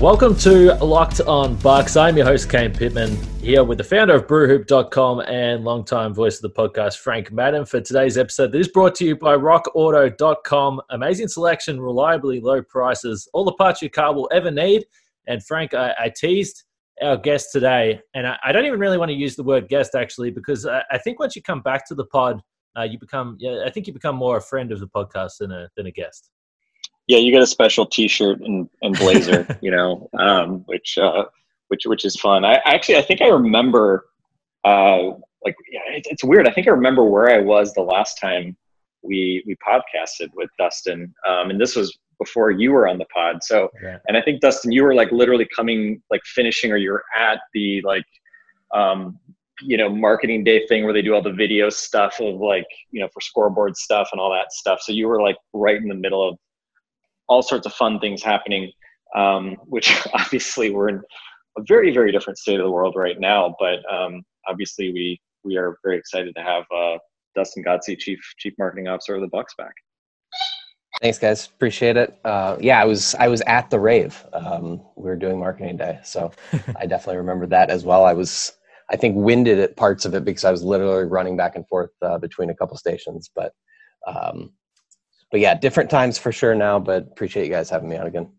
Welcome to Locked On Bucks. I'm your host, Kane Pittman, here with the founder of BrewHoop.com and longtime voice of the podcast, Frank Madden, for today's episode that is brought to you by RockAuto.com. Amazing selection, reliably low prices, all the parts your car will ever need. And Frank, I, I teased our guest today, and I, I, don't even really want to use the word guest actually, because I, I think once you come back to the pod, uh, you become, yeah, I think you become more a friend of the podcast than a, than a guest yeah, you get a special T-shirt and, and blazer, you know, um, which uh, which which is fun. I actually I think I remember, uh, like yeah, it, it's weird. I think I remember where I was the last time we we podcasted with Dustin, um, and this was before you were on the pod. So, yeah. and I think Dustin, you were like literally coming, like finishing, or you're at the like, um, you know, marketing day thing where they do all the video stuff of like, you know, for scoreboard stuff and all that stuff. So you were like right in the middle of all sorts of fun things happening, um, which obviously we're in a very, very different state of the world right now. But um, obviously, we we are very excited to have uh, Dustin Godsey, chief chief marketing officer of the Bucks, back. Thanks, guys. Appreciate it. Uh, yeah, I was I was at the rave. Um, we were doing marketing day, so I definitely remember that as well. I was I think winded at parts of it because I was literally running back and forth uh, between a couple stations, but um, but yeah, different times for sure now. But appreciate you guys having me on again.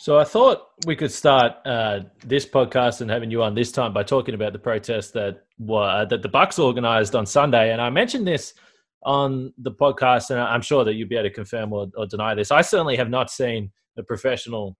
So I thought we could start uh, this podcast and having you on this time by talking about the protest that were, that the Bucks organized on Sunday. And I mentioned this on the podcast, and I'm sure that you'll be able to confirm or, or deny this. I certainly have not seen a professional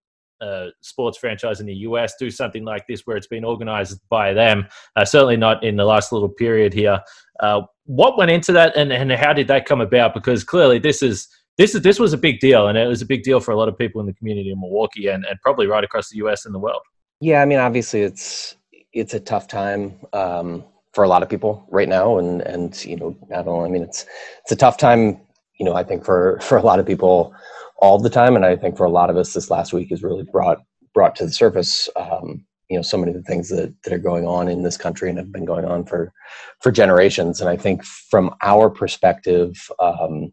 sports franchise in the US do something like this where it's been organized by them. Uh, certainly not in the last little period here. Uh, what went into that and, and how did that come about? Because clearly this is this is this was a big deal and it was a big deal for a lot of people in the community in Milwaukee and, and probably right across the US and the world. Yeah, I mean obviously it's it's a tough time um, for a lot of people right now and and you know not only I mean it's it's a tough time you know I think for for a lot of people all the time. And I think for a lot of us this last week has really brought brought to the surface um, you know so many of the things that, that are going on in this country and have been going on for for generations. And i think from our perspective um,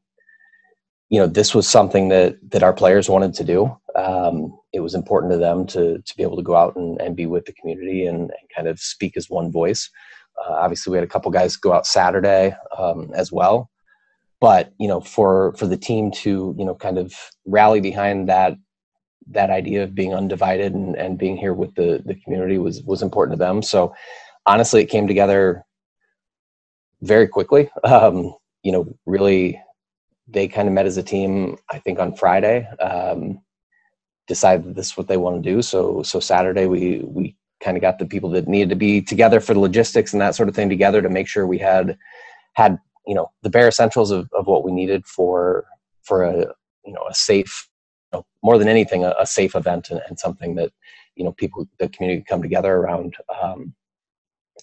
you know this was something that that our players wanted to do. Um, it was important to them to to be able to go out and, and be with the community and, and kind of speak as one voice. Uh, obviously we had a couple guys go out saturday um, as well but you know for for the team to you know kind of rally behind that that idea of being undivided and, and being here with the, the community was, was important to them. So honestly, it came together very quickly. Um, you know, really, they kind of met as a team, I think on Friday, um, decided that this is what they want to do. So, so Saturday we, we kind of got the people that needed to be together for the logistics and that sort of thing together to make sure we had, had, you know, the bare essentials of, of what we needed for, for a, you know, a safe you know, more than anything, a, a safe event and, and, something that you know people, the community, come together around. Um,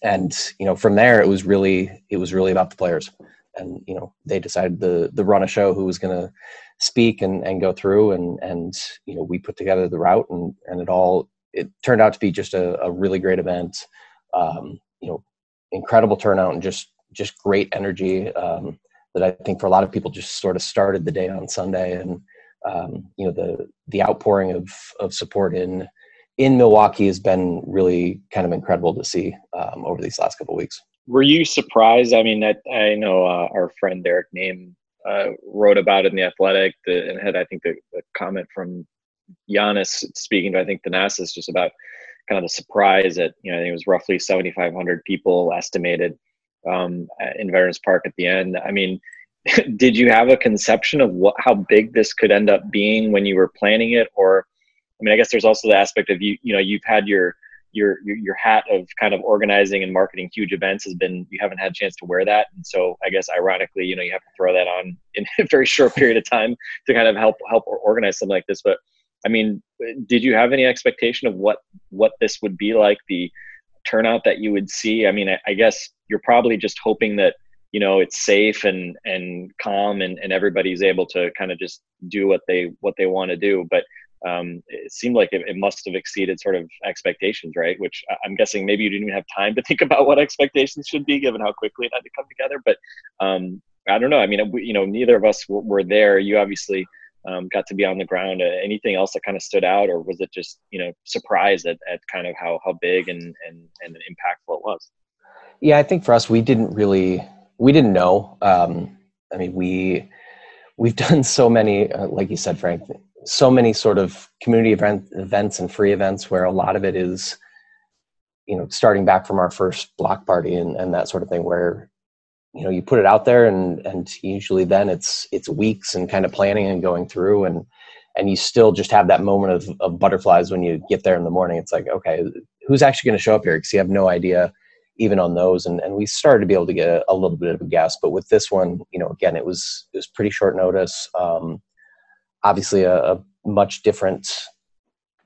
and you know, from there, it was really it was really about the players. And you know, they decided the the run a show who was going to speak and, and go through, and and you know, we put together the route, and and it all it turned out to be just a, a really great event. Um, you know, incredible turnout and just just great energy um, that I think for a lot of people just sort of started the day on Sunday and um, you know the the outpouring of of support in in Milwaukee has been really kind of incredible to see um, over these last couple weeks. Were you surprised? I mean, I, I know uh, our friend Eric Nehm uh, wrote about it in the Athletic, the, and had I think the, the, comment from Giannis speaking to I think the Thanasis just about kind of the surprise that you know I think it was roughly 7,500 people estimated um, in Veterans Park at the end. I mean, did you have a conception of what how big this could end up being when you were planning it or i mean i guess there's also the aspect of you you know you've had your your, your hat of kind of organizing and marketing huge events has been you haven't had a chance to wear that, and so I guess ironically, you know, you have to throw that on in a very short period of time to kind of help help organize something like this. But I mean, did you have any expectation of what what this would be like? The turnout that you would see? I mean, I, I guess you're probably just hoping that you know it's safe and and calm and, and everybody's able to kind of just do what they what they want to do. But um, it seemed like it, it, must have exceeded sort of expectations right? Which i'm guessing maybe you didn't even have time to think about what expectations should be given how quickly it had to come together. But um, i don't know. I mean you know neither of us were, were there. You obviously um, got to be on the ground. Uh, anything else that kind of stood out, or was it just you know surprised at, at kind of how how big and and and impactful it was? Yeah, I think for us, we didn't really we didn't know. Um, I mean, we we've done so many, uh, like you said, Frank, so many sort of community event events and free events where a lot of it is you know starting back from our first block party and, and that sort of thing where you know you put it out there and and usually then it's it's weeks and kind of planning and going through and and you still just have that moment of, of butterflies when you get there in the morning it's like okay who's actually going to show up here because you have no idea even on those and, and we started to be able to get a, a, little bit of a guess but with this one you know again it was it was pretty short notice. Um, obviously a, a, much different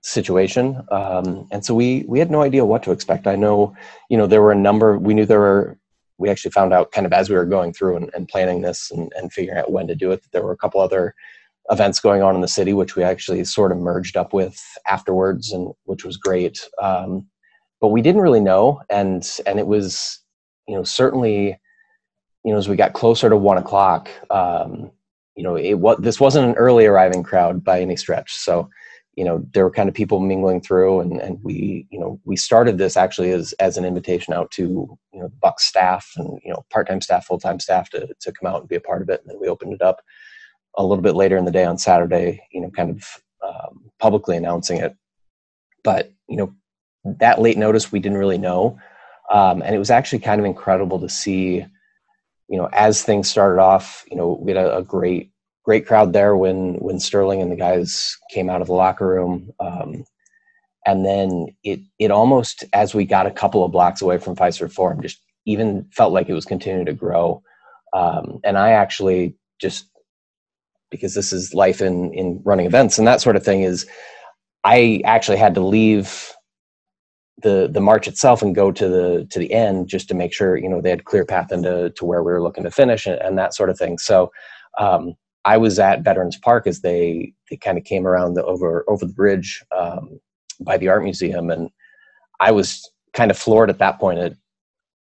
situation. Um, and so we we had no idea what to expect. I know you know there were a number we knew there were we actually found out kind of as we were going through and, and planning this and, and, figuring out when to do it that there were a couple other events going on in the city which we actually sort of merged up with afterwards and which was great. Um, but we didn't really know and and it was you know certainly you know as we got closer to one o'clock um, you know it what this wasn't an early arriving crowd by any stretch. So you know there were kind of people mingling through and, and we you know we started this actually as as an invitation out to you know the bucks staff and you know part-time staff full-time staff to, to come out and be a part of it. And then we opened it up a little bit later in the day on saturday you know kind of um, publicly announcing it. But you know that late notice we didn't really know um, and it was actually kind of incredible to see you know as things started off you know we had a, a great great crowd there when when Sterling and the guys came out of the locker room. Um, and then it it almost as we got a couple of blocks away from Fiserv Forum, just even felt like it was continuing to grow. Um, and I actually just because this is life in in running events and that sort of thing is I actually had to leave the the march itself and go to the to the end just to make sure you know they had clear path into to where we were looking to finish and, and that sort of thing. So um, I was at Veterans Park as they they kind of came around the over over the bridge um, by the art museum, and I was kind of floored at that point at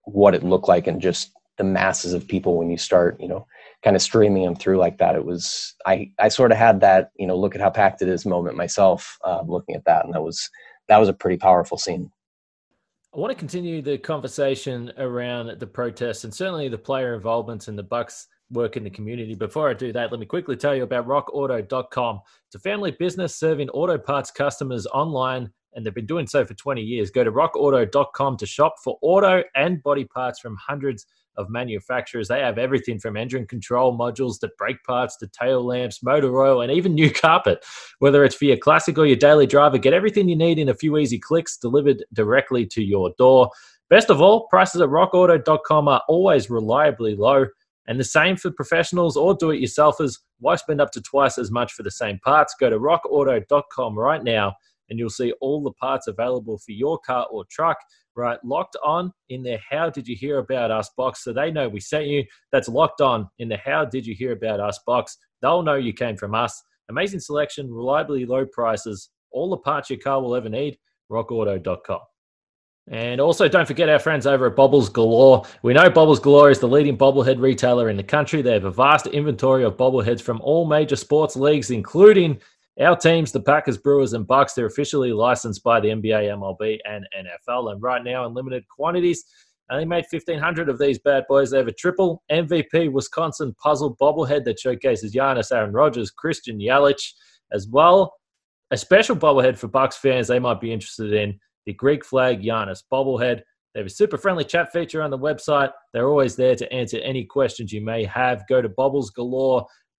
what it looked like and just the masses of people when you start you know kind of streaming them through like that. It was I I sort of had that you know look at how packed it is moment myself uh, looking at that, and that was that was a pretty powerful scene. I want to continue the conversation around the protests and certainly the player involvement and the Bucks work in the community. Before I do that, let me quickly tell you about rockauto.com. It's a family business serving auto parts customers online, and they've been doing so for 20 years. Go to rockauto.com to shop for auto and body parts from hundreds of manufacturers. They have everything from engine control modules to brake parts to tail lamps, motor oil, and even new carpet. Whether it's for your classic or your daily driver, get everything you need in a few easy clicks delivered directly to your door. Best of all, prices at rockauto.com are always reliably low. And the same for professionals or do it yourselfers. Why spend up to twice as much for the same parts? Go to rockauto.com right now and you'll see all the parts available for your car or truck. Right, locked on in their How Did You Hear About Us box so they know we sent you. That's locked on in the How Did You Hear About Us box. They'll know you came from us. Amazing selection, reliably low prices, all the parts your car will ever need. RockAuto.com. And also, don't forget our friends over at Bobbles Galore. We know Bobbles Galore is the leading bobblehead retailer in the country. They have a vast inventory of bobbleheads from all major sports leagues, including our teams, the Packers, Brewers, and Bucks. They're officially licensed by the NBA, MLB, and NFL. And right now, in limited quantities, only made 1,500 of these bad boys. They have a triple MVP Wisconsin puzzle bobblehead that showcases Giannis, Aaron Rodgers, Christian Yelich, as well. A special bobblehead for Bucks fans they might be interested in the Greek flag Giannis bobblehead. They have a super friendly chat feature on the website. They're always there to answer any questions you may have. Go to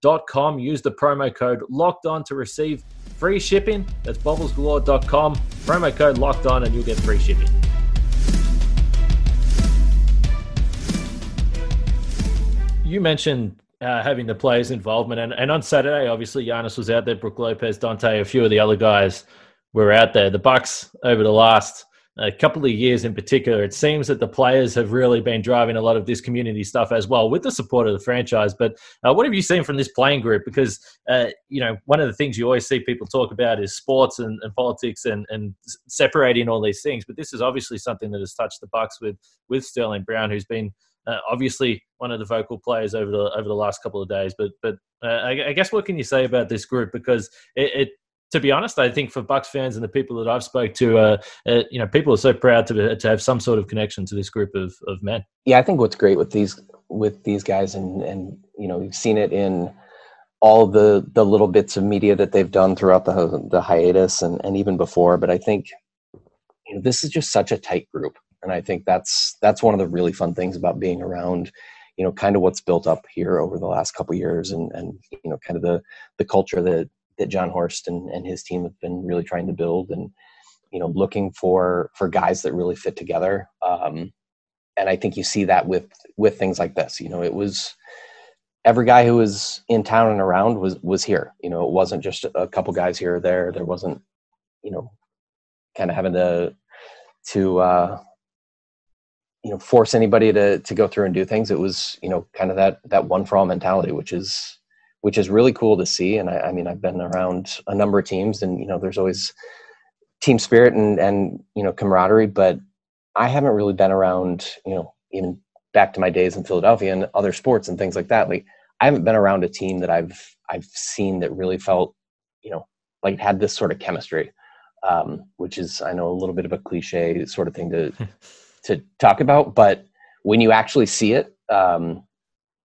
bobblesgalore.com, use the promo code locked on to receive free shipping. That's bobblesgalore.com. Promo code locked on, and you'll get free shipping. You mentioned uh, having the players' involvement, and, and on Saturday, obviously, Giannis was out there, Brook Lopez, Donte, a few of the other guys were out there. The Bucks over the last a couple of years in particular, it seems that the players have really been driving a lot of this community stuff as well, with the support of the franchise. But uh, what have you seen from this playing group? Because uh, you know, one of the things you always see people talk about is sports and, and, politics and, and separating all these things. But this is obviously something that has touched the Bucks with with Sterling Brown, who's been uh, obviously one of the vocal players over the over the last couple of days. But but uh, I, I, guess what can you say about this group? Because it, it to be honest, I think for Bucks fans and the people that I've spoke to, uh, uh, you know, people are so proud to to have some sort of connection to this group of, of men. Yeah, I think what's great with these with these guys, and and you know, you've seen it in all the the little bits of media that they've done throughout the the hiatus and and even before. But I think you know, this is just such a tight group, and I think that's that's one of the really fun things about being around you know kind of what's built up here over the last couple years and and you know kind of the the culture that that Jon Horst and, and his team have been really trying to build and you know looking for for guys that really fit together. Um, and I think you see that with with things like this. You know it was every guy who was in town and around was was here. You know it wasn't just a couple guys here or there. There wasn't you know kind of having to to uh you know force anybody to to go through and do things. It was you know kind of that that one for all mentality which is which is really cool to see. And I, I, mean, I've been around a number of teams, and you know, there's always team spirit and and you know camaraderie. But I haven't really been around, you know, even back to my days in Philadelphia and other sports and things like that. Like I haven't been around a team that I've I've seen that really felt, you know, like it had this sort of chemistry, um, which is I know a little bit of a cliche sort of thing to to talk about, but when you actually see it, um,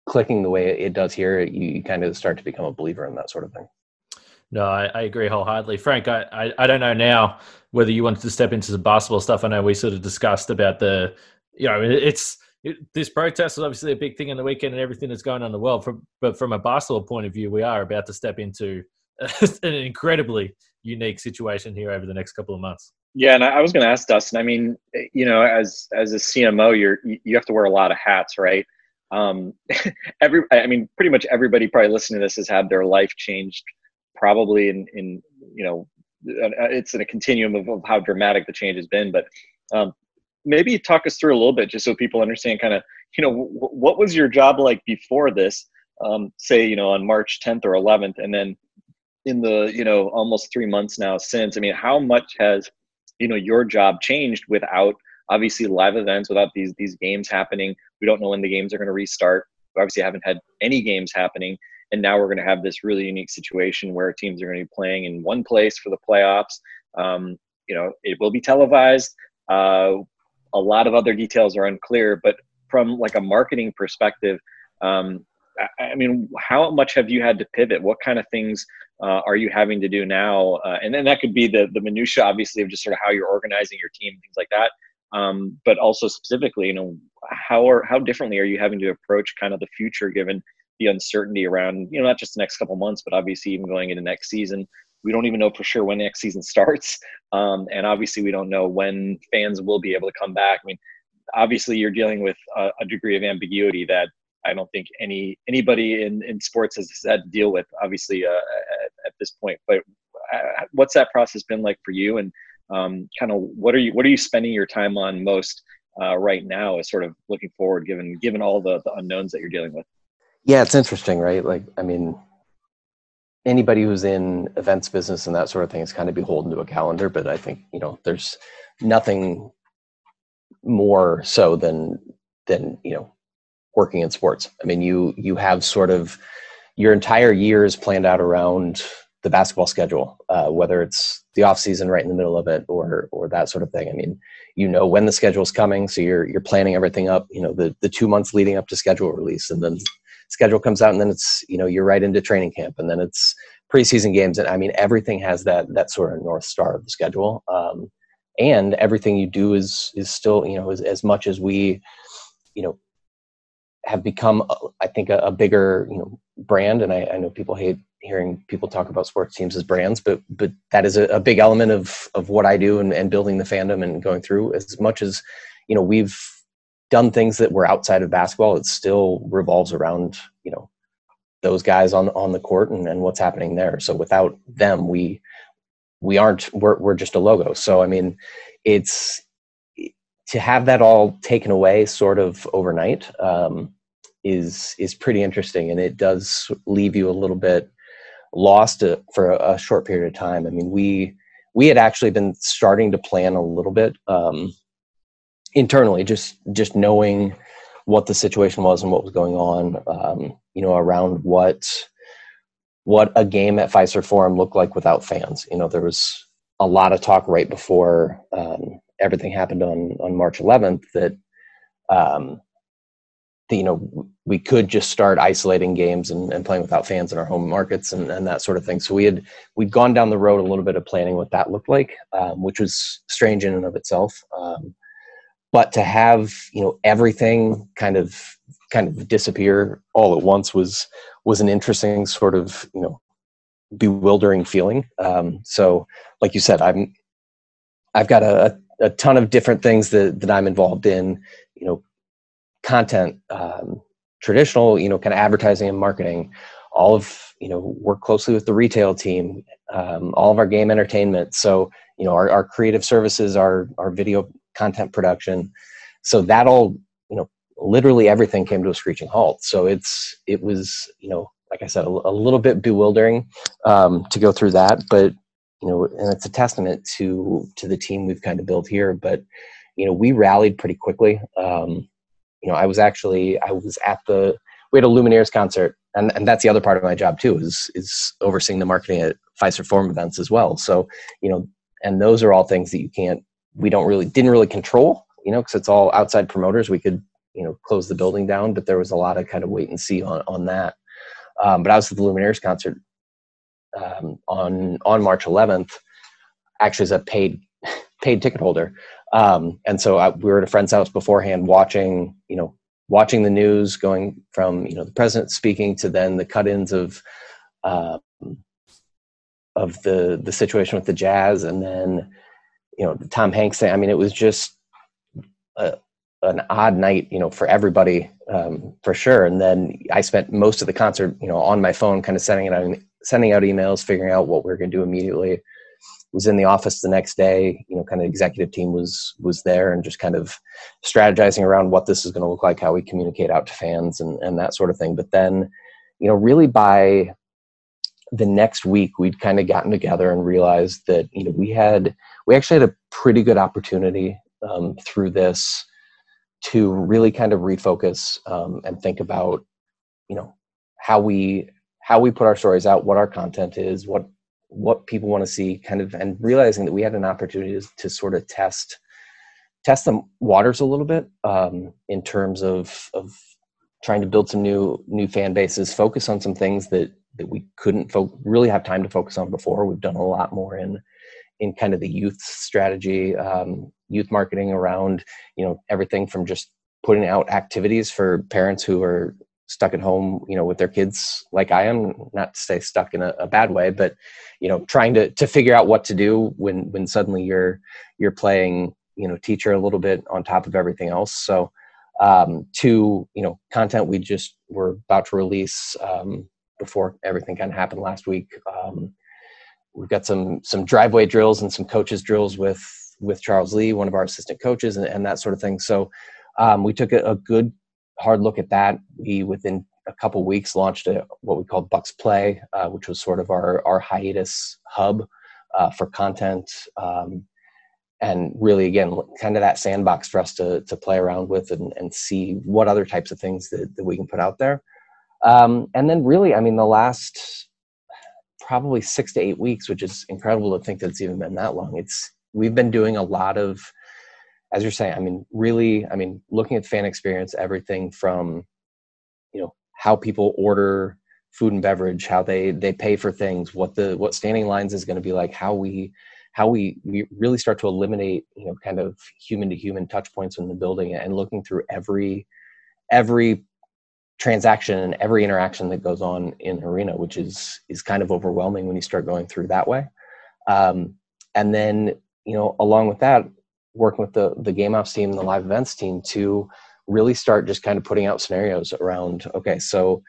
clicking the way it does here, you, you kind of start to become a believer in that sort of thing. No, I, I, agree wholeheartedly. Frank, I, I, I, don't know now whether you wanted to step into the basketball stuff. I know we sort of discussed about the, you know, it's it, this protest is obviously a big thing in the weekend and everything that's going on in the world. From, but from a basketball point of view, we are about to step into an incredibly unique situation here over the next couple of months. Yeah, and I was going to ask Dustin. I mean, you know, as as a CMO, you're you have to wear a lot of hats, right? Um, every i mean pretty much everybody probably listening to this has had their life changed probably in in you know it's in a continuum of, of how dramatic the change has been but um, maybe talk us through a little bit just so people understand kind of you know w- what was your job like before this um, say you know on march 10th or 11th and then in the you know almost three months now since i mean how much has you know your job changed without obviously live events without these these games happening. We don't know when the games are going to restart. We obviously haven't had any games happening. And now we're going to have this really unique situation where teams are going to be playing in one place for the playoffs. Um, you know it will be televised. Uh, a lot of other details are unclear but from like a marketing perspective um, I mean, how much have you had to pivot? What kind of things uh, are you having to do now? Uh, and then that could be the the minutia, obviously, of just sort of how you're organizing your team, things like that um, but also specifically, you know, how are how differently are you having to approach kind of the future given the uncertainty around you know not just the next couple months, but obviously even going into next season. We don't even know for sure when next season starts, um, and obviously we don't know when fans will be able to come back. I mean, obviously you're dealing with a, a degree of ambiguity that I don't think any anybody in, in sports has had to deal with, obviously, uh, at, at, this point. But uh, what's that process been like for you? And um, kind of what are you what are you spending your time on most uh, right now is sort of looking forward given given all the, the unknowns that you're dealing with? Yeah it's interesting right? Like i mean anybody who's in events business and that sort of thing is kind of beholden to a calendar but i think you know there's nothing more so than than you know working in sports. I mean you you have sort of your entire year is planned out around the basketball schedule, uh, whether it's the off season right in the middle of it or or that sort of thing. I mean, you know when the schedule is coming, so you're you're planning everything up. You know the the two months leading up to schedule release, and then schedule comes out, and then it's you know you're right into training camp, and then it's preseason games, and I mean everything has that that sort of north star of the schedule. Um, and everything you do is is still you know as, as much as we you know have become uh, i think a, a, bigger you know brand and I, I, know people hate hearing people talk about sports teams as brands, but but that is a, a big element of of what I do and, and building the fandom and going through. As much as you know, we've done things that were outside of basketball. It still revolves around you know those guys on on the court and, and what's happening there. So without them, we we aren't we're we're just a logo. So I mean, it's to have that all taken away sort of overnight um, is is pretty interesting, and it does leave you a little bit lost uh, for a, short period of time. I mean, we we had actually been starting to plan a little bit um, internally, just just knowing what the situation was and what was going on, um, you know, around what what a game at Fiserv Forum looked like without fans. You know, there was a lot of talk right before um, everything happened on on March 11th that um, you know we could just start isolating games and, and playing without fans in our home markets and, and that sort of thing. So we had we'd gone down the road a little bit of planning what that looked like, um, which was strange in and of itself. Um, but to have you know everything kind of kind of disappear all at once was was an interesting sort of you know bewildering feeling. Um, so, like you said, I'm I've got a, a ton of different things that that I'm involved in. You know, content, um, traditional, you know, kind of advertising and marketing. All of you know work closely with the retail team. Um, all of our game entertainment. So you know our, our creative services, our our video content production. So that all, you know, literally everything came to a screeching halt. So it's it was, you know, like I said, a, a little bit bewildering um, to go through that, but you know, and it's a testament to to the team we've kind of built here. But you know, we rallied pretty quickly. Um, you know, I was actually I was at the we had a Lumineers concert, and, and that's the other part of my job too is is overseeing the marketing at Fiserv Forum events as well. So you know, and those are all things that you can't we don't really didn't really control you know because it's all outside promoters. We could you know close the building down but there was a lot of kind of wait and see on on that. Um, but i was at the Lumineers concert um, on on march 11th actually as a paid paid ticket holder um, and so I, we were at a friend's house beforehand watching you know watching the news going from you know the president speaking to then the cut-ins of uh, of the the situation with the jazz and then you know Tom Hanks thing. I mean, it was just a, an odd night, you know, for everybody um, for sure. And then I spent most of the concert, you know, on my phone, kind of sending it out, sending out emails, figuring out what we are going to do immediately. Was in the office the next day. You know, kind of executive team was was there and just kind of strategizing around what this is going to look like, how we communicate out to fans, and and that sort of thing. But then, you know, really by the next week, we'd kind of gotten together and realized that you know we had we actually had a pretty good opportunity um, through this to really kind of refocus um, and think about you know how we how we put our stories out what our content is what what people want to see kind of and realizing that we had an opportunity to, to sort of test test the waters a little bit um, in terms of of trying to build some new new fan bases focus on some things that that we couldn't fo- really have time to focus on before. We've done a lot more in in kind of the youth strategy, um, youth marketing around, you know, everything from just putting out activities for parents who are stuck at home, you know, with their kids, like I am. Not to say stuck in a, a bad way, but you know, trying to to figure out what to do when when suddenly you're you're playing, you know, teacher a little bit on top of everything else. So um, to you know content we just were about to release um, before everything kind of happened last week um, we've got some some driveway drills and some coaches drills with with Charles Lee, one of our assistant coaches, and, and that sort of thing. So um, we took a, a, good hard look at that. We within a couple weeks launched a, what we called Bucks Play, uh, which was sort of our our hiatus hub uh, for content. Um, and really, again, kind of that sandbox for us to to play around with and, and see what other types of things that, that we can put out there. Um, and then, really, I mean, the last probably six to eight weeks, which is incredible to think that it's even been that long. It's we've been doing a lot of, as you're saying, I mean, really, I mean, looking at fan experience, everything from, you know, how people order food and beverage, how they they pay for things, what the what standing lines is going to be like, how we how we, we really start to eliminate you know kind of human to human touch points in the building and looking through every every transaction and every interaction that goes on in arena, which is is kind of overwhelming when you start going through that way. Um, and then you know, along with that, working with the the game ops team and the live events team to really start just kind of putting out scenarios around okay so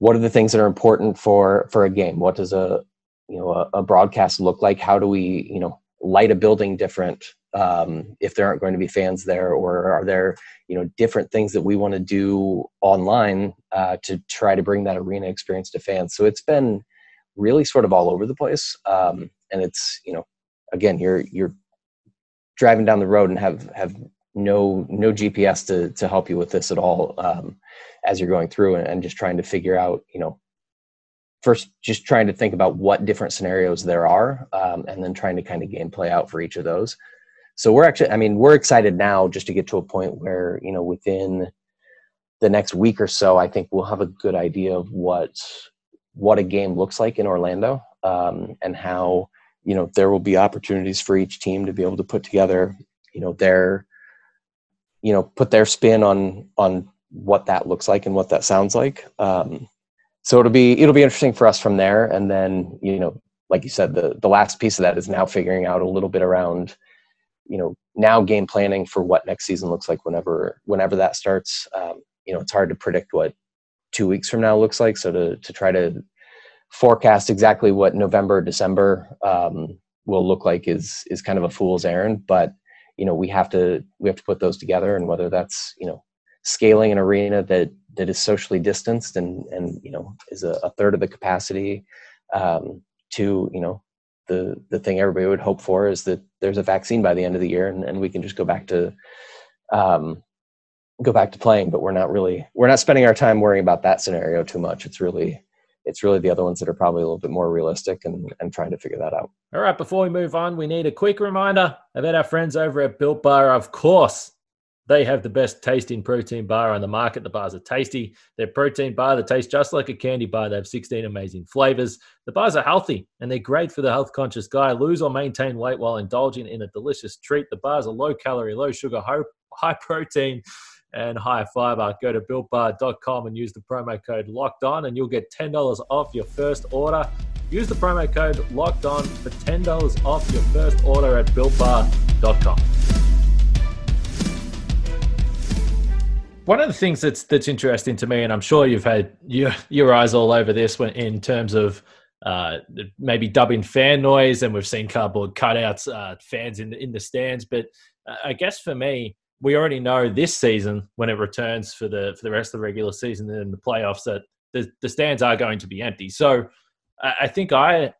what are the things that are important for for a game? What does a you know a, a broadcast look like? How do we you know light a building different um, if there aren't going to be fans there? Or are there you know different things that we want to do online uh, to try to bring that arena experience to fans? So it's been really sort of all over the place um, and it's you know again you're you're driving down the road and have have no no GPS to to help you with this at all um, as you're going through and, and just trying to figure out you know first just trying to think about what different scenarios there are um, and then trying to kind of gameplay out for each of those. So we're actually i mean we're excited now just to get to a point where you know within the next week or so i think we'll have a good idea of what what a game looks like in orlando um, and how you know there will be opportunities for each team to be able to put together you know their you know put their spin on on what that looks like and what that sounds like. Um, so it'll be it'll be interesting for us from there. And then you know like you said the the last piece of that is now figuring out a little bit around you know now game planning for what next season looks like whenever whenever that starts. Um, you know it's hard to predict what two weeks from now looks like. So to to try to forecast exactly what November, December um, will look like is is kind of a fool's errand. But you know, we have to we have to put those together, and whether that's you know scaling an arena that that is socially distanced and and you know is a, a third of the capacity um, to you know the the thing everybody would hope for is that there's a vaccine by the end of the year and, and we can just go back to um, go back to playing but we're not really we're not spending our time worrying about that scenario too much it's really it's really the other ones that are probably a little bit more realistic and, and trying to figure that out. All right, before we move on, we need a quick reminder about our friends over at Built Bar. Of course, they have the best tasting protein bar on the market. The bars are tasty. They're protein bar that tastes just like a candy bar. They have 16 amazing flavors. The bars are healthy and they're great for the health conscious guy. Lose or maintain weight while indulging in a delicious treat. The bars are low calorie, low sugar, high protein and high fiber. Go to builtbar.com and use the promo code locked on, and you'll get $10 off your first order. Use the promo code locked on for $10 off your first order at builtbar.com. One of the things that's that's interesting to me, and I'm sure you've had your your eyes all over this when, in terms of uh, maybe dubbing fan noise, and we've seen cardboard cutouts, uh, fans in the, in the stands. But uh, I guess for me, we already know this season when it returns for the for the rest of the regular season and the playoffs that the, the stands are going to be empty. So I, think I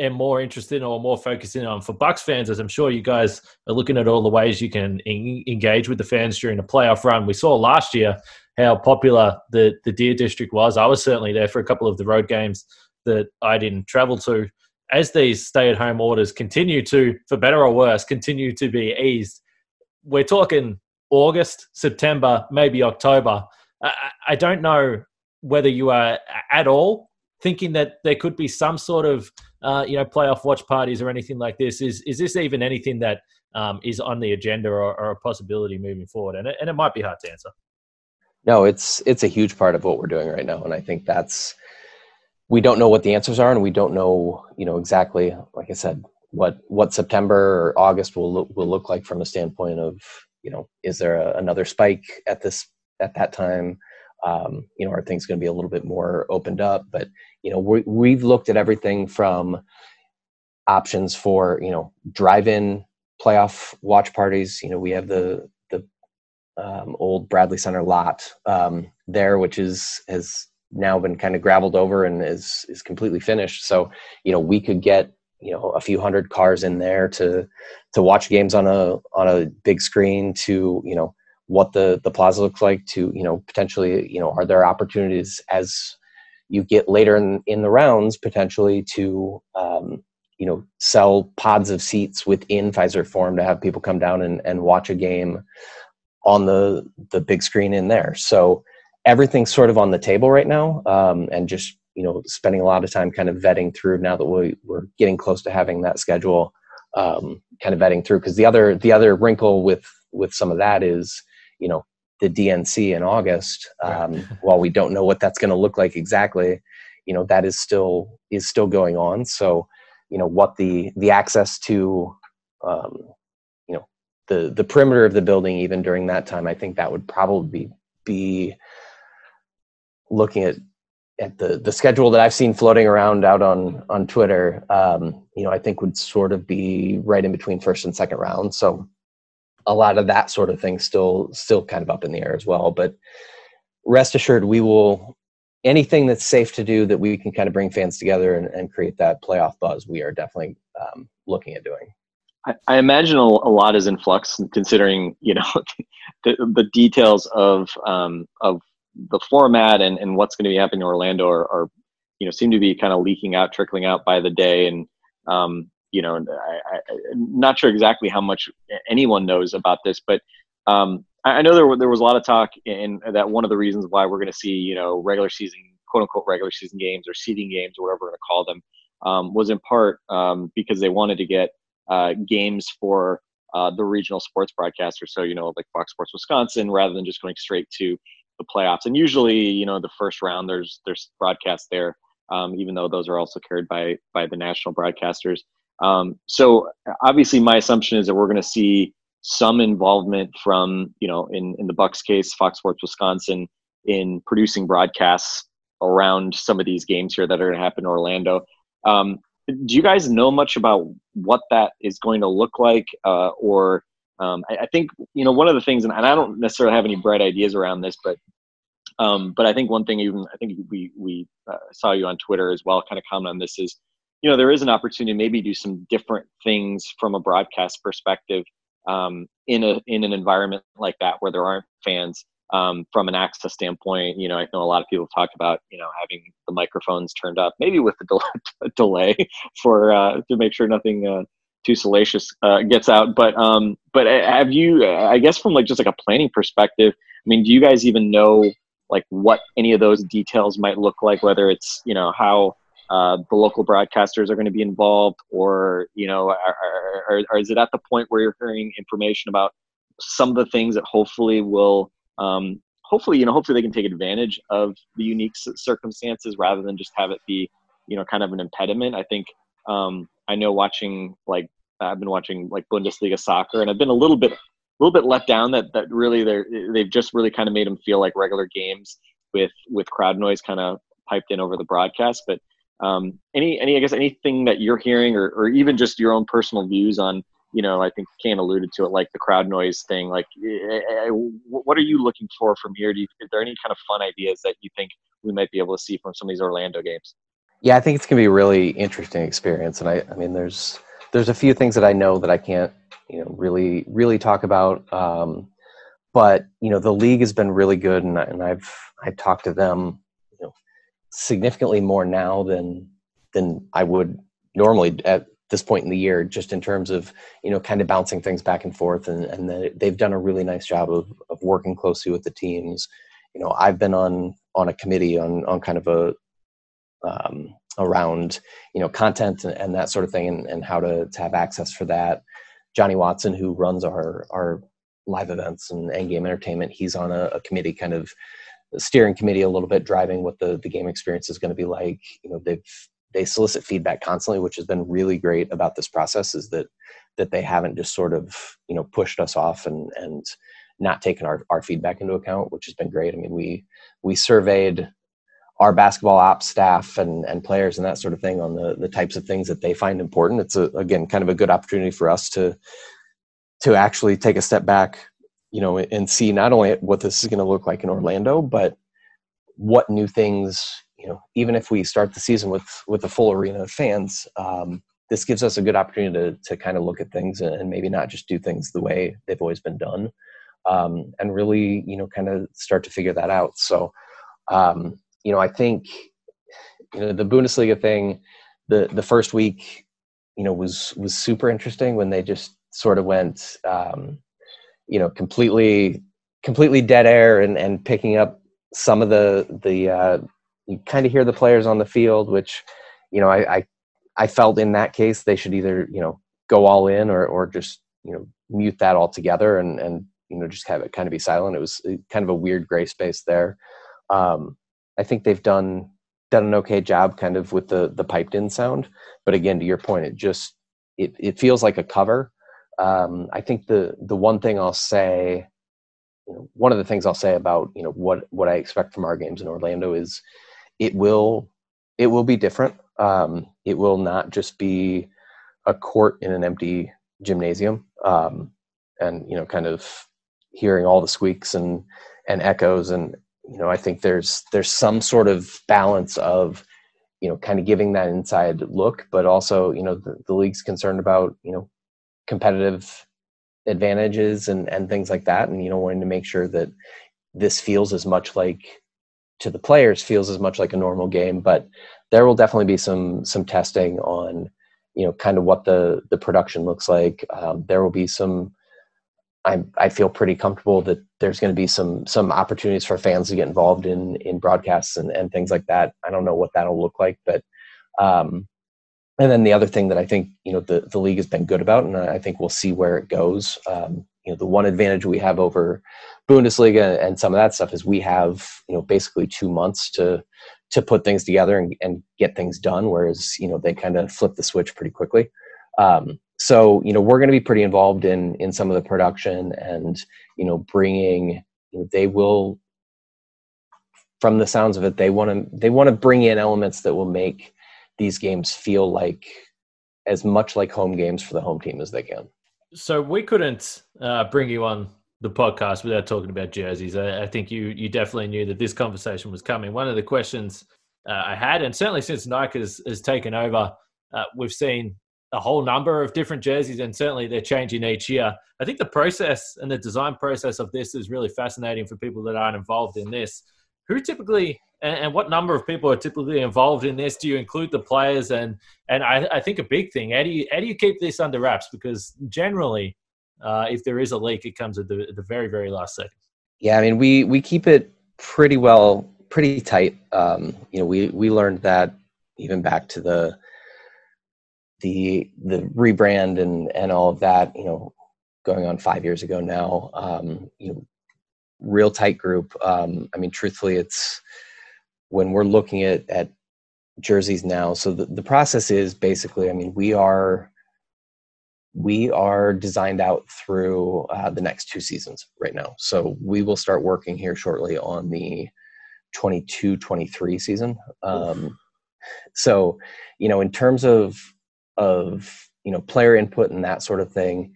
am more interested or more focused in on for Bucks fans, as I'm sure you guys are looking at all the ways you can en- engage with the fans during a playoff run. We saw last year how popular the the Deer District was. I was certainly there for a couple of the road games that I didn't travel to. As these stay at home orders continue to, for better or worse, continue to be eased, we're talking August, September, maybe October. I, I don't know whether you are at all thinking that there could be some sort of uh, you know playoff watch parties or anything like this. Is is this even anything that um, is on the agenda or, or, a possibility moving forward? And it, and it might be hard to answer. No, it's it's a huge part of what we're doing right now, and I think that's we don't know what the answers are, and we don't know you know exactly. Like I said, what what September or August will look, will look like from a standpoint of you know is there a, another spike at this at that time? Um, you know are things going to be a little bit more opened up? But you know we, we've looked at everything from options for you know drive-in playoff watch parties. You know we have the the um, old bradley center lot um, there which is has now been kind of graveled over and is is completely finished. So you know we could get you know a few hundred cars in there to to watch games on a on a big screen to you know what the the plaza looks like to you know potentially you know are there opportunities as you get later in, in the rounds potentially to um, you know sell pods of seats within Fiserv Forum to have people come down and, and watch a game on the the big screen in there. So everything's sort of on the table right now um, and just you know spending a lot of time kind of vetting through now that we, we're getting close to having that schedule um, kind of vetting through because the other the other wrinkle with with some of that is you know the DNC in August. Um, while we don't know what that's going to look like exactly, you know that is still is still going on. So you know what the the access to um, you know the the perimeter of the building even during that time, I think that would probably be looking at at the the schedule that I've seen floating around out on on Twitter, um, you know, I think would sort of be right in between first and second round. So a lot of that sort of thing still still kind of up in the air as well. But rest assured, we will anything that's safe to do that we can kind of bring fans together and, and create that playoff buzz. We are definitely um, looking at doing. I, imagine a, a, lot is in flux, considering you know the, the details of um, of the format and, and what's going to be happening in Orlando are, are, you know seem to be kind of leaking out, trickling out by the day, and um, you know I, am not sure exactly how much anyone knows about this, but um, I, I know there there was a lot of talk in that one of the reasons why we're going to see you know regular season quote unquote regular season games or seeding games or whatever we're going to call them um, was in part um, because they wanted to get uh, games for uh, the regional sports broadcasters. So, you know, like Fox Sports Wisconsin, rather than just going straight to the playoffs. And usually, you know, the first round, there's there's broadcasts there, um, even though those are also carried by by the national broadcasters. Um, so, obviously, my assumption is that we're going to see some involvement from, you know, in in the Bucks case, Fox Sports Wisconsin, in producing broadcasts around some of these games here that are going to happen in Orlando. Um, do you guys know much about what that is going to look like uh, or um, I, I, think you know one of the things and, i don't necessarily have any bright ideas around this but um, but i think one thing even i think we we uh, saw you on twitter as well kind of comment on this is you know there is an opportunity to maybe do some different things from a broadcast perspective um, in a in an environment like that where there aren't fans. Um, from an access standpoint, you know, I know a lot of people talk about, you know, having the microphones turned up, maybe with a delay for uh, to make sure nothing uh, too salacious uh, gets out. But um, but have you? I guess from like just like a planning perspective, I mean, do you guys even know like what any of those details might look like? Whether it's you know how uh, the local broadcasters are going to be involved, or you know, are, are, is it at the point where you're hearing information about some of the things that hopefully will um, hopefully, you know, hopefully they can take advantage of the unique circumstances rather than just have it be, you know, kind of an impediment. I think um, I know watching like I've been watching like Bundesliga soccer, and I've been a little bit, a little bit let down that that really they're they've just really kind of made them feel like regular games with with crowd noise kind of piped in over the broadcast. But um, any any I guess anything that you're hearing, or or even just your own personal views on you know, I think Kane alluded to it, like the crowd noise thing. Like, eh, eh, what are you looking for from here? Do you, is there any kind of fun ideas that you think we might be able to see from some of these Orlando games? Yeah, I think it's gonna be a really interesting experience, and I, I mean, there's there's a few things that I know that I can't, you know, really really talk about. Um, but you know, the league has been really good, and, and I've I've talked to them, you know, significantly more now than than I would normally at this point in the year, just in terms of you know kind of bouncing things back and forth, and and the, they've done a really nice job of of working closely with the teams. You know, I've been on on a committee on on kind of a um, around you know content and, and, that sort of thing, and, and how to, to have access for that. Johnny Watson, who runs our our live events and, and game entertainment, he's on a, a committee kind of steering committee a little bit driving what the, the game experience is going to be like you know they've they solicit feedback constantly, which has been really great about this process. Is that that they haven't just sort of you know pushed us off and and not taken our, our feedback into account, which has been great. I mean, we we surveyed our basketball ops staff and, and players and that sort of thing on the, the types of things that they find important. It's a, again kind of a good opportunity for us to to actually take a step back, you know, and see not only what this is going to look like in Orlando, but what new things you know, even if we start the season with with a full arena of fans, um, this gives us a good opportunity to to kind of look at things and maybe not just do things the way they've always been done, um, and really, you know, kind of start to figure that out. So, um, you know, I think, you know, the Bundesliga thing, the the first week, you know, was was super interesting when they just sort of went, um, you know, completely completely dead air and and picking up some of the the uh, you kind of hear the players on the field, which, you know, I, I, I felt in that case they should either, you know, go all in or, or just, you know, mute that altogether and, and, you know just have it kind of be silent. It was uh, kind of a weird gray space there. Um, I think they've done done an okay job kind of with the the piped in sound, but again to your point, it just it it feels like a cover. Um, I think the the one thing I'll say, you know, one of the things I'll say about you know what what I expect from our games in Orlando is it will it will be different. Um, it will not just be a court in an empty gymnasium, um, and you know, kind of hearing all the squeaks and and echoes, and you know, I think there's there's some sort of balance of you know, kind of giving that inside look, but also you know, the, the league's concerned about you know, competitive advantages and and things like that, and you know, wanting to make sure that this feels as much like to the players feels as much like a normal game but there will definitely be some some testing on you know kind of what the the production looks like. Um, there will be some I, I feel pretty comfortable that there's going to be some some opportunities for fans to get involved in in broadcasts and, and things like that. I don't know what that'll look like, but um, and then the other thing that I think you know the the league has been good about, and I think we'll see where it goes. Um, you know, the one advantage we have over Bundesliga and some of that stuff is we have you know basically two months to to put things together and, and get things done, whereas you know they kind of flip the switch pretty quickly. Um, so you know we're going to be pretty involved in in some of the production and you know bringing you know, they will from the sounds of it they want to they want to bring in elements that will make these games feel like as much like home games for the home team as they can so we couldn't uh, bring you on the podcast without talking about jerseys. I, I, think you you definitely knew that this conversation was coming. One of the questions uh, I had, and certainly since Nike has, has taken over, uh, we've seen a whole number of different jerseys, and certainly they're changing each year. I think the process and the design process of this is really fascinating for people that aren't involved in this. Who typically and, what number of people are typically involved in this? Do you include the players? And and I, I think a big thing, how do you how do you keep this under wraps? Because generally, uh, if there is a leak, it comes at the, at the very very last second. Yeah, I mean we we keep it pretty well, pretty tight. Um, you know, we we learned that even back to the the the rebrand and and all of that. You know, going on five years ago now. Um, you know, real tight group. Um, I mean, truthfully, it's when we're looking at at jerseys now. So the, the process is basically, I mean, we are we are designed out through uh, the next two seasons right now. So we will start working here shortly on the 22-23 season. Um, so, you know, in terms of of you know player input and that sort of thing,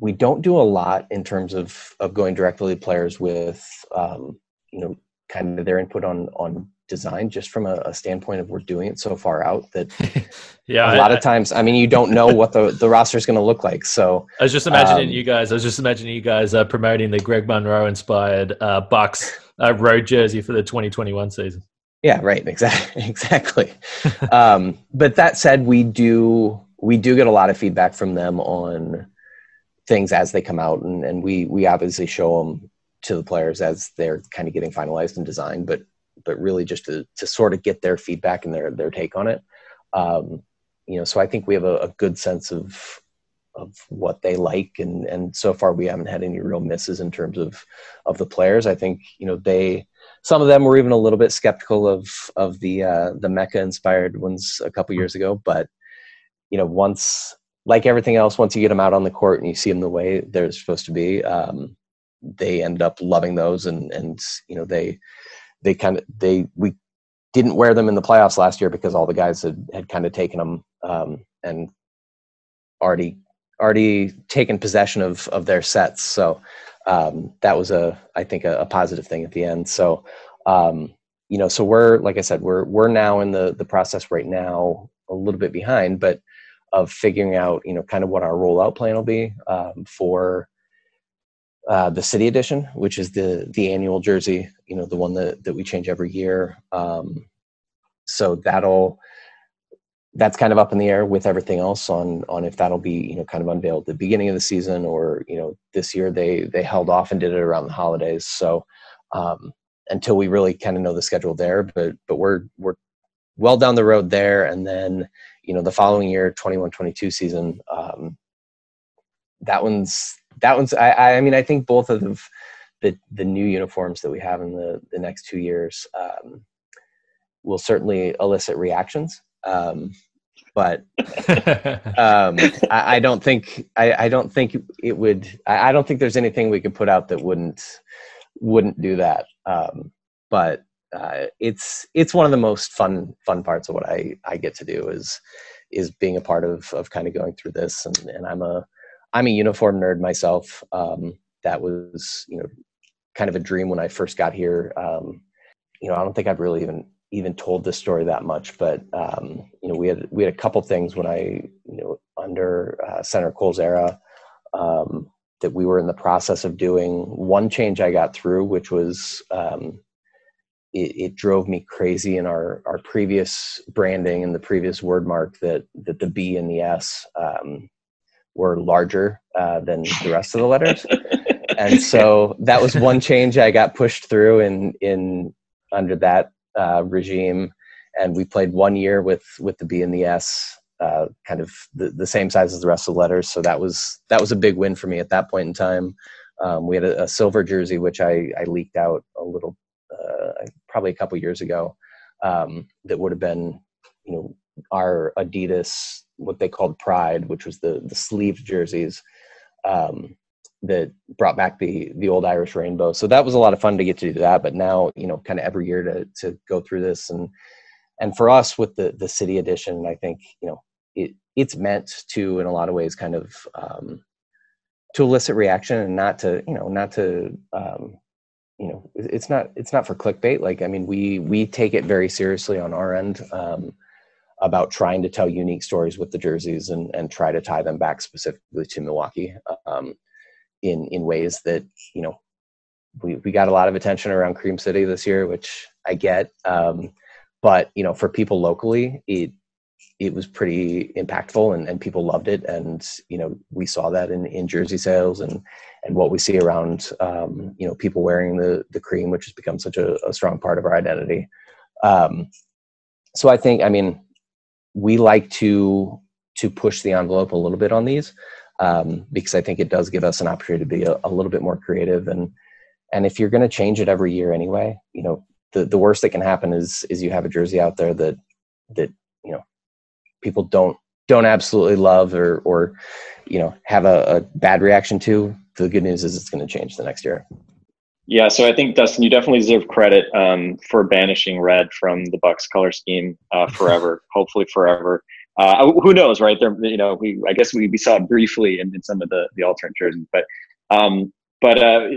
we don't do a lot in terms of of going directly to players with um, you know kind of their input on on design just from a, a, standpoint of we're doing it so far out that yeah a lot I, of times i mean you don't know what the the roster is going to look like so i was just imagining um, you guys i was just imagining you guys uh, promoting the greg monroe inspired uh, bucks uh, road jersey for the 2021 season yeah right exactly exactly um, but that said we do we do get a lot of feedback from them on things as they come out and, and we we obviously show them to the players as they're kind of getting finalized and designed, but but really just to to sort of get their feedback and their their take on it. Um, you know, so I think we have a, a, good sense of of what they like, and and so far we haven't had any real misses in terms of of the players. I think you know they some of them were even a little bit skeptical of of the uh, the Mecca inspired ones a couple years ago, but you know once like everything else, once you get them out on the court and you see them the way they're supposed to be, um, they end up loving those and and you know they they kind of they we didn't wear them in the playoffs last year because all the guys had had kind of taken them um, and already already taken possession of of their sets. So um, that was a i think a, a, positive thing at the end so um, you know so we're like i said we're we're now in the the process right now a little bit behind but of figuring out you know kind of what our rollout plan will be um, for uh, the city edition, which is the the annual jersey, you know, the one that that we change every year. Um, so that'll that's kind of up in the air with everything else on on if that'll be you know kind of unveiled at the beginning of the season or you know this year they they held off and did it around the holidays. So um, until we really kind of know the schedule there, but but we're we're well down the road there, and then you know the following year 21-22 season um, that one's that one's I, I mean i think both of the the, the new uniforms that we have in the the next two years um, will certainly elicit reactions um, but um, I, I, don't think I, I, don't think it would I, I, don't think there's anything we could put out that wouldn't wouldn't do that. Um, but uh, it's it's one of the most fun fun parts of what I, I get to do is is being a part of of kind of going through this. And, and I'm a I'm a uniform nerd myself. Um, that was you know kind of a dream when I first got here. Um, you know I don't think I've really even even told this story that much, but um, you know, we had we had a couple things when I, you know, under uh, Senator Kohl's era, um, that we were in the process of doing. One change I got through, which was um, it, it, drove me crazy in our our previous branding and the previous word mark that that the B and the S um, were larger uh, than the rest of the letters. and so that was one change I got pushed through in in under that uh, regime, and we played one year with with the B and the S, uh, kind of the, the same size as the rest of the letters. So that was that was a big win for me at that point in time. Um, we had a, a, silver jersey which I, I leaked out a little, uh, probably a couple years ago. Um, that would have been, you know, our Adidas what they called Pride, which was the the sleeved jerseys. Um, that brought back the the old Irish rainbow. So that was a lot of fun to get to do that. But now, you know, kind of every year to to go through this and and for us with the the city edition, I think you know it it's meant to in a lot of ways kind of um, to elicit reaction and not to you know not to um, you know it's not it's not for clickbait. Like I mean, we we take it very seriously on our end. Um, about trying to tell unique stories with the jerseys and, and try to tie them back specifically to Milwaukee. Um, in in ways that you know we we got a lot of attention around Cream City this year, which I get. Um, but you know, for people locally, it it was pretty impactful and, and people loved it. And you know, we saw that in, in jersey sales and and what we see around um, you know people wearing the the cream, which has become such a, a strong part of our identity. Um, so I think, I mean, we like to to push the envelope a little bit on these um, because I think it does give us an opportunity to be a, a little bit more creative. And and if you're going to change it every year anyway, you know, the the worst that can happen is is you have a jersey out there that that you know people don't don't absolutely love or or you know have a, a bad reaction to. The good news is it's going to change the next year. Yeah, so I think Dustin, you definitely deserve credit um, for banishing red from the Bucks color scheme uh, forever. hopefully, forever uh, who knows, right? There, you know, we I guess we, we saw it briefly in, in some of the the alternate jerseys, but um, but uh,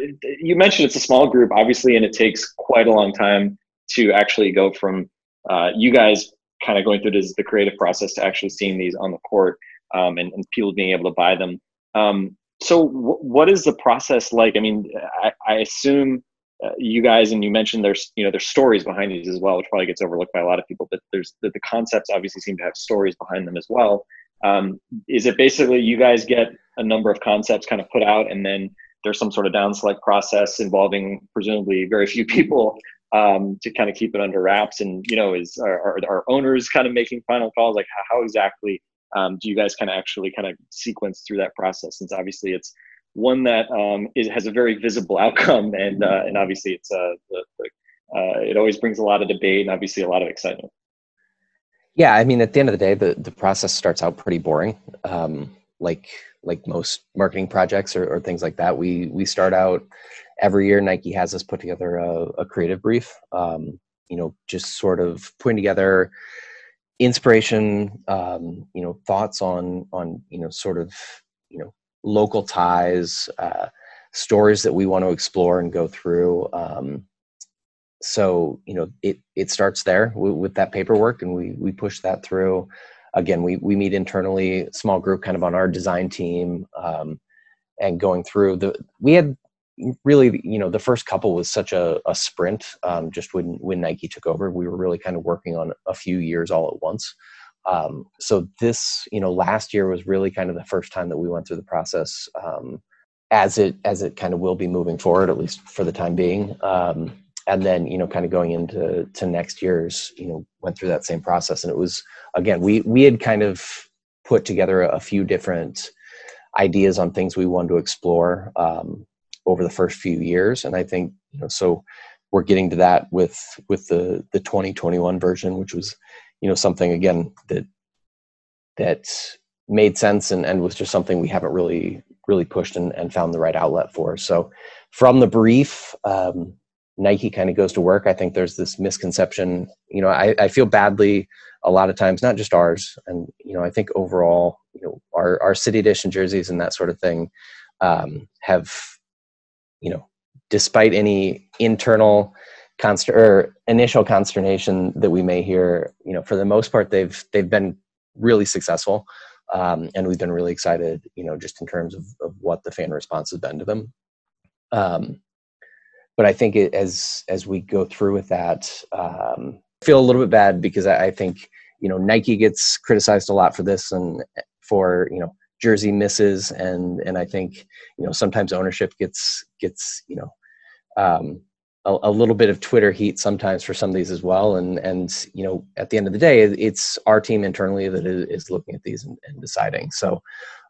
you mentioned it's a small group, obviously, and it takes quite a long time to actually go from uh, you guys kind of going through this the creative process to actually seeing these on the court um, and, and people being able to buy them. Um, so, w- what is the process like? I mean, I, I assume uh, you guys and you mentioned there's you know there's stories behind these as well which probably gets overlooked by a lot of people but there's the, the concepts obviously seem to have stories behind them as well. Um, is it basically you guys get a number of concepts kind of put out and then there's some sort of down select process involving presumably very few people um, to kind of keep it under wraps? And you know is are, are, owners kind of making final calls? Like how, how exactly um, do you guys kind of actually kind of sequence through that process? Since obviously it's one that um, is, has a very visible outcome, and uh, and obviously it's uh, the, the, uh, it always brings a lot of debate and obviously a lot of excitement. Yeah, I mean, at the end of the day, the, the process starts out pretty boring, um, like like most marketing projects or, or, things like that. We we start out every year. Nike has us put together a, a creative brief. Um, you know, just sort of putting together inspiration. Um, you know, thoughts on on you know sort of you know local ties, uh, stories that we want to explore and go through. Um, so you know, it it starts there with, with, that paperwork, and we we push that through. Again, we we meet internally, small group, kind of on our design team, um, and going through the. We had really you know the first couple was such a, a sprint um, just when when nike took over we were really kind of working on a few years all at once um, so this, you know, last year was really kind of the first time that we went through the process, um, as it as it kind of will be moving forward, at least for the time being. Um, and then, you know, kind of going into to next year's, you know, went through that same process, and it was again we we had kind of put together a few different ideas on things we wanted to explore um, over the first few years. And I think you know so we're getting to that with with the the 2021 version, which was you know something again that that made sense and, and was just something we haven't really really pushed and, and found the right outlet for. So from the brief, um, Nike kind of goes to work. I think there's this misconception. You know, I, I feel badly a lot of times, not just ours, and you know, I think overall, you know, our our city edition jerseys and that sort of thing um, have, you know, despite any internal const- or initial consternation that we may hear, you know, for the most part, they've they've been really successful, um, and we've been really excited, you know, just in terms of, of what the fan response has been to them. Um, but I think it, as as we go through with that, um, feel a little bit bad because I, I, think you know Nike gets criticized a lot for this and for you know jersey misses and and I think you know sometimes ownership gets gets you know um, a, a, little bit of Twitter heat sometimes for some of these as well and and you know at the end of the day it's our team internally that is, looking at these and, and deciding so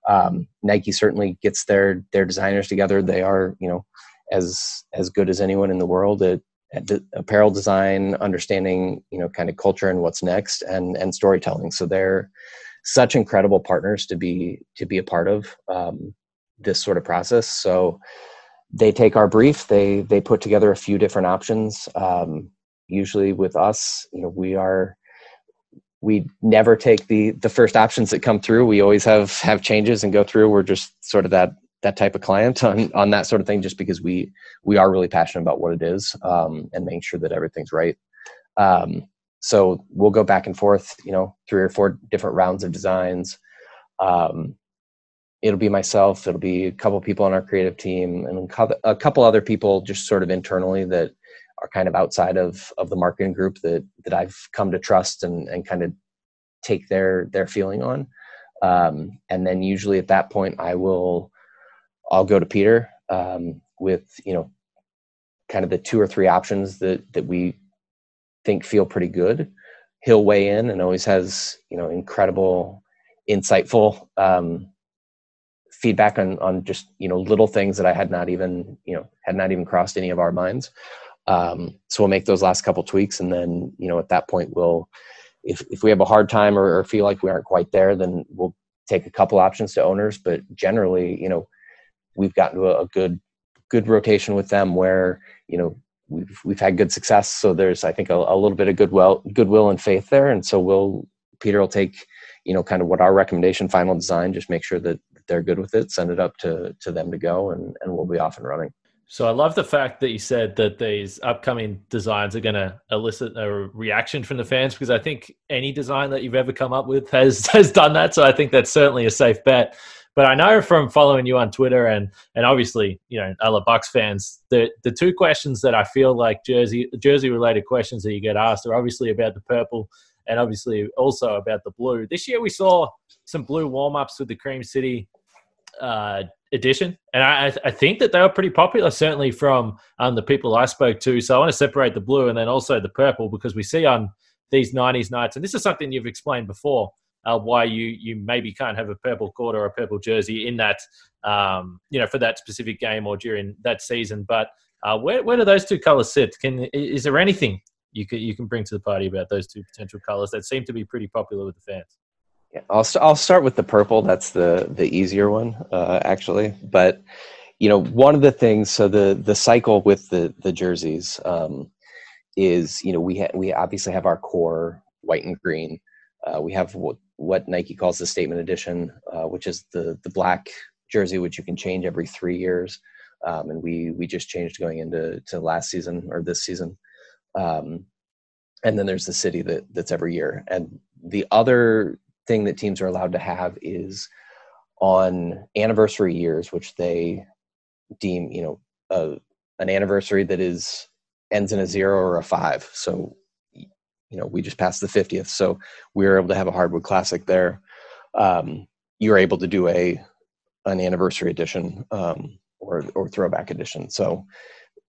um, Nike certainly gets their their designers together they are you know as as good as anyone in the world at, at apparel design, understanding you know kind of culture and what's next, and and storytelling. So they're such incredible partners to be to be a part of um, this sort of process. So they take our brief, they they put together a few different options. Um, usually with us, you know, we are we never take the the first options that come through. We always have have changes and go through. We're just sort of that that type of client on on that sort of thing just because we we are really passionate about what it is um, and making sure that everything's right um, so we'll go back and forth you know three or four different rounds of designs um, it'll be myself it'll be a couple people on our creative team and a couple other people just sort of internally that are kind of outside of of the marketing group that that I've come to trust and and kind of take their their feeling on um, and then usually at that point I will I'll go to Peter um, with you know kind of the two or three options that that we think feel pretty good. He'll weigh in and always has you know incredible, insightful um, feedback on on just you know little things that I had not even you know had not even crossed any of our minds. Um, so we'll make those last couple tweaks, and then you know at that point we'll if if we have a hard time or, or feel like we aren't quite there, then we'll take a couple options to owners. But generally, you know we've gotten to a, a good good rotation with them where you know we've we've had good success. So there's I think a, a little bit of goodwill goodwill and faith there, and so we'll Peter will take you know kind of what our recommendation final design, just make sure that they're good with it, send it up to to them to go, and and we'll be off and running. So I love the fact that you said that these upcoming designs are going to elicit a reaction from the fans because I think any design that you've ever come up with has has done that. So I think that's certainly a safe bet. But I know from following you on Twitter and and obviously you know other Bucks fans, the the two questions that I feel like jersey jersey related questions that you get asked are obviously about the purple and obviously also about the blue. This year we saw some blue warm ups with the Cream City uh, edition, and I, I think that they were pretty popular, certainly from um, the people I spoke to. So I want to separate the blue and then also the purple because we see on these '90s nights, and this is something you've explained before uh, why you you maybe can't have a purple court or a purple jersey in that um, you know for that specific game or during that season. But uh, where where do those two colors sit? Can is there anything you can you can bring to the party about those two potential colors that seem to be pretty popular with the fans? Yeah, I'll i I'll start with the purple. That's the the easier one uh, actually, but you know one of the things so the the cycle with the the jerseys um, is you know we ha- we obviously have our core white and green uh, we have what what Nike calls the statement edition, uh, which is the the black jersey, which you can change every three years. Um, and we we just changed going into to last season or this season. Um, and then there's the city that that's every year. And the other thing that teams are allowed to have is on anniversary years, which they deem you know a, an anniversary that is ends in a zero or a five. So you know we just passed the 50th so we were able to have a hardwood classic there um, you're able to do a an anniversary edition um, or or throwback edition so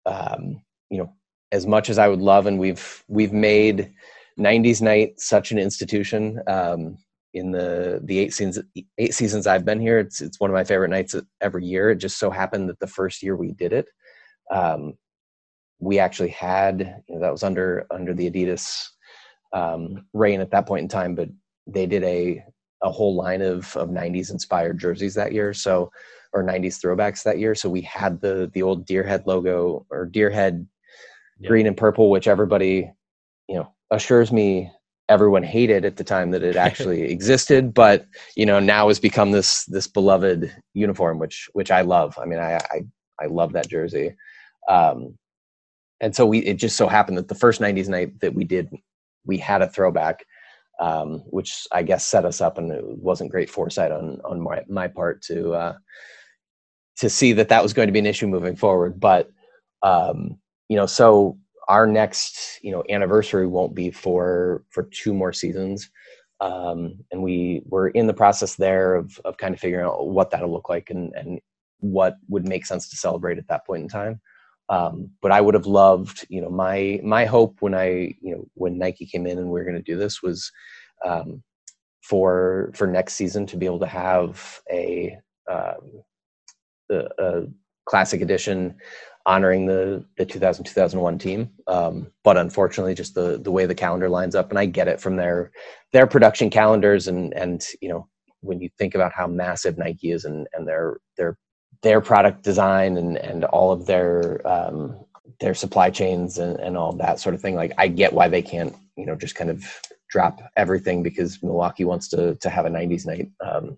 um, you know as much as i would love and we've we've made 90s night such an institution um, in the the eight seasons eight seasons I've been here. It's it's one of my favorite nights every year. It just so happened that the first year we did it, um, we actually had you know, that was under under the Adidas um, reign at that point in time, but they did a a whole line of of 90s inspired jerseys that year. So or 90s throwbacks that year. So we had the the old Deerhead logo or Deerhead yeah. green and purple, which everybody you know assures me everyone hated at the time that it actually existed but you know now has become this this beloved uniform which which i love. I mean i i, I love that jersey. Um and so we it just so happened that the first 90s night that we did we had a throwback um which i guess set us up and it wasn't great foresight on on my my part to uh to see that that was going to be an issue moving forward. But um you know so our next you know anniversary won't be for for two more seasons. Um, and we we're in the process there of of kind of figuring out what that'll look like and and what would make sense to celebrate at that point in time. Um, but i would have loved you know my my hope when i you know when nike came in and we are going to do this was um, for for next season to be able to have a um, a, a classic edition honoring the the 2000 2001 team. Um, but unfortunately just the the way the calendar lines up and i get it from their their production calendars and and you know when you think about how massive nike is and and their their their product design and and all of their um, their supply chains and, and all that sort of thing like i get why they can't you know just kind of drop everything because milwaukee wants to to have a 90s night um,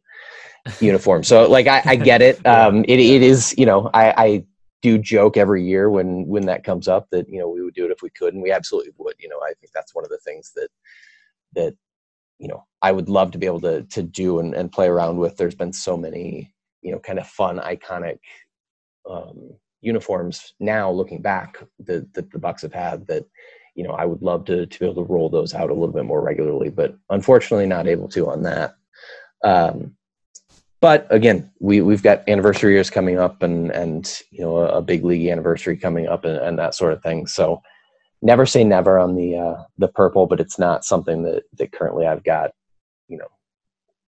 uniform. So like i, I get it. Um it, it is you know i i do joke every year when when that comes up that you know we would do it if we could and we absolutely would you know i think that's one of the things that that you know i would love to be able to to do and, and play around with. There's been so many you know kind of fun iconic um, uniforms now looking back that, that the bucks have had that you know i would love to to be able to roll those out a little bit more regularly but unfortunately not able to on that. Um, but again, we we've got anniversary years coming up, and and you know a, a big league anniversary coming up, and, and, that sort of thing. So never say never on the uh, the purple, but it's not something that that currently I've got. You know,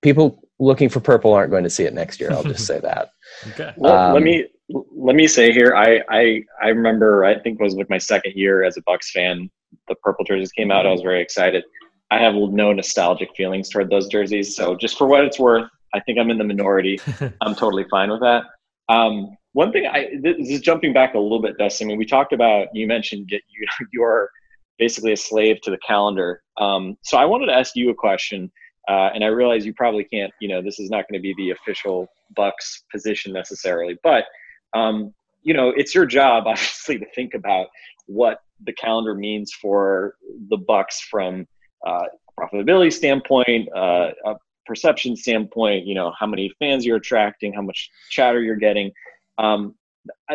people looking for purple aren't going to see it next year. I'll just say that. okay. Well, um, let me let me say here. I I I remember. I think it was like my second year as a Bucks fan. The purple jerseys came out. I was very excited. I have no nostalgic feelings toward those jerseys. So just for what it's worth, I think I'm in the minority. I'm totally fine with that. Um, one thing I this is jumping back a little bit, Dustin. I mean, we talked about you mentioned you you're basically a slave to the calendar. Um, so I wanted to ask you a question, uh, and I realize you probably can't. You know, this is not going to be the official Bucks position necessarily, but um, you know, it's your job obviously to think about what the calendar means for the Bucks from uh, profitability standpoint, uh, perception standpoint, you know, how many fans you're attracting, how much chatter you're getting. Um,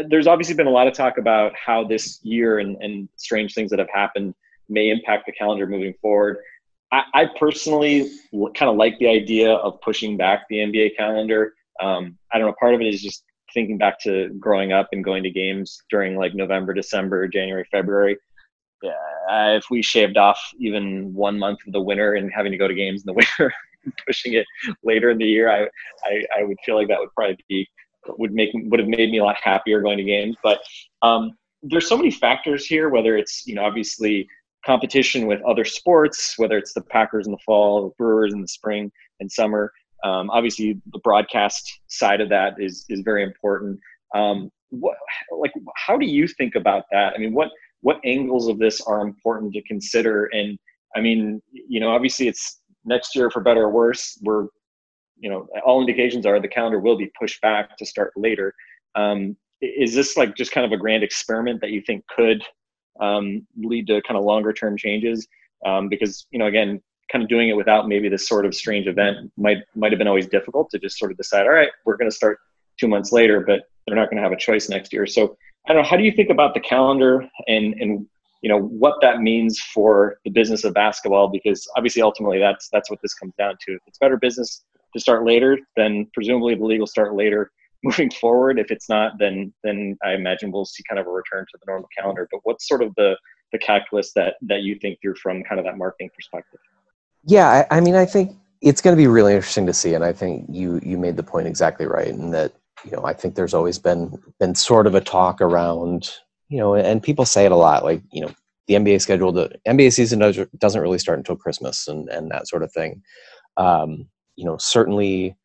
there's obviously been a lot of talk about how this year and, and strange things that have happened may impact the calendar moving forward. I, I personally kind of like the idea of pushing back the NBA calendar. Um, I don't know, part of it is just thinking back to growing up and going to games during like November, December, January, February. Uh, if we shaved off even one month of the winter and having to go to games in the winter, pushing it later in the year, I, I, I would feel like that would probably be would make would have made me a lot happier going to games. But um, there's so many factors here. Whether it's you know obviously competition with other sports, whether it's the Packers in the fall, the Brewers in the spring and summer. Um, obviously, the broadcast side of that is is very important. Um, what like how do you think about that? I mean, what what angles of this are important to consider? And I mean, you know, obviously it's next year for better or worse we're you know all indications are the calendar will be pushed back to start later. Um, is this like just kind of a grand experiment that you think could um, lead to kind of longer term changes? Um, because you know again kind of doing it without maybe this sort of strange event might might have been always difficult to just sort of decide all right we're going to start two months later but they're not going to have a choice next year. So i don't know how do you think about the calendar and and you know what that means for the business of basketball because obviously ultimately that's that's what this comes down to. If it's better business to start later then presumably the league will start later moving forward. If it's not then then i imagine we'll see kind of a return to the normal calendar. But what's sort of the the calculus that that you think through from kind of that marketing perspective? Yeah i, I mean i think it's going to be really interesting to see, and I think you you made the point exactly right, in that you know I think there's always been been sort of a talk around you know, and people say it a lot, like you know the NBA schedule, the NBA season does, doesn't really start until Christmas and and that sort of thing. Um, you know, certainly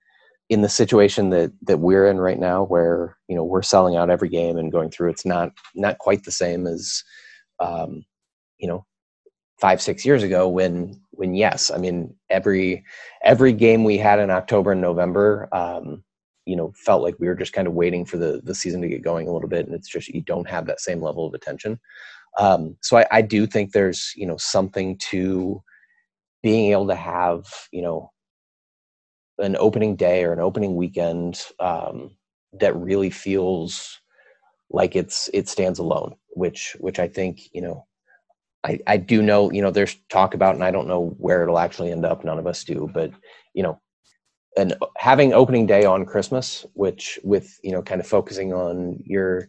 in the situation that that we're in right now, where you know we're selling out every game and going through, it's not not quite the same as um, you know five six years ago when when yes, I mean every every game we had in October and November. Um, you know, felt like we were just kind of waiting for the the season to get going a little bit, and it's just you don't have that same level of attention. Um, so I, I do think there's you know something to being able to have you know an opening day or an opening weekend um, that really feels like it's it stands alone which which i think you know i i do know you know there's talk about and i don't know where it'll actually end up none of us do but you know and having opening day on christmas which with you know kind of focusing on your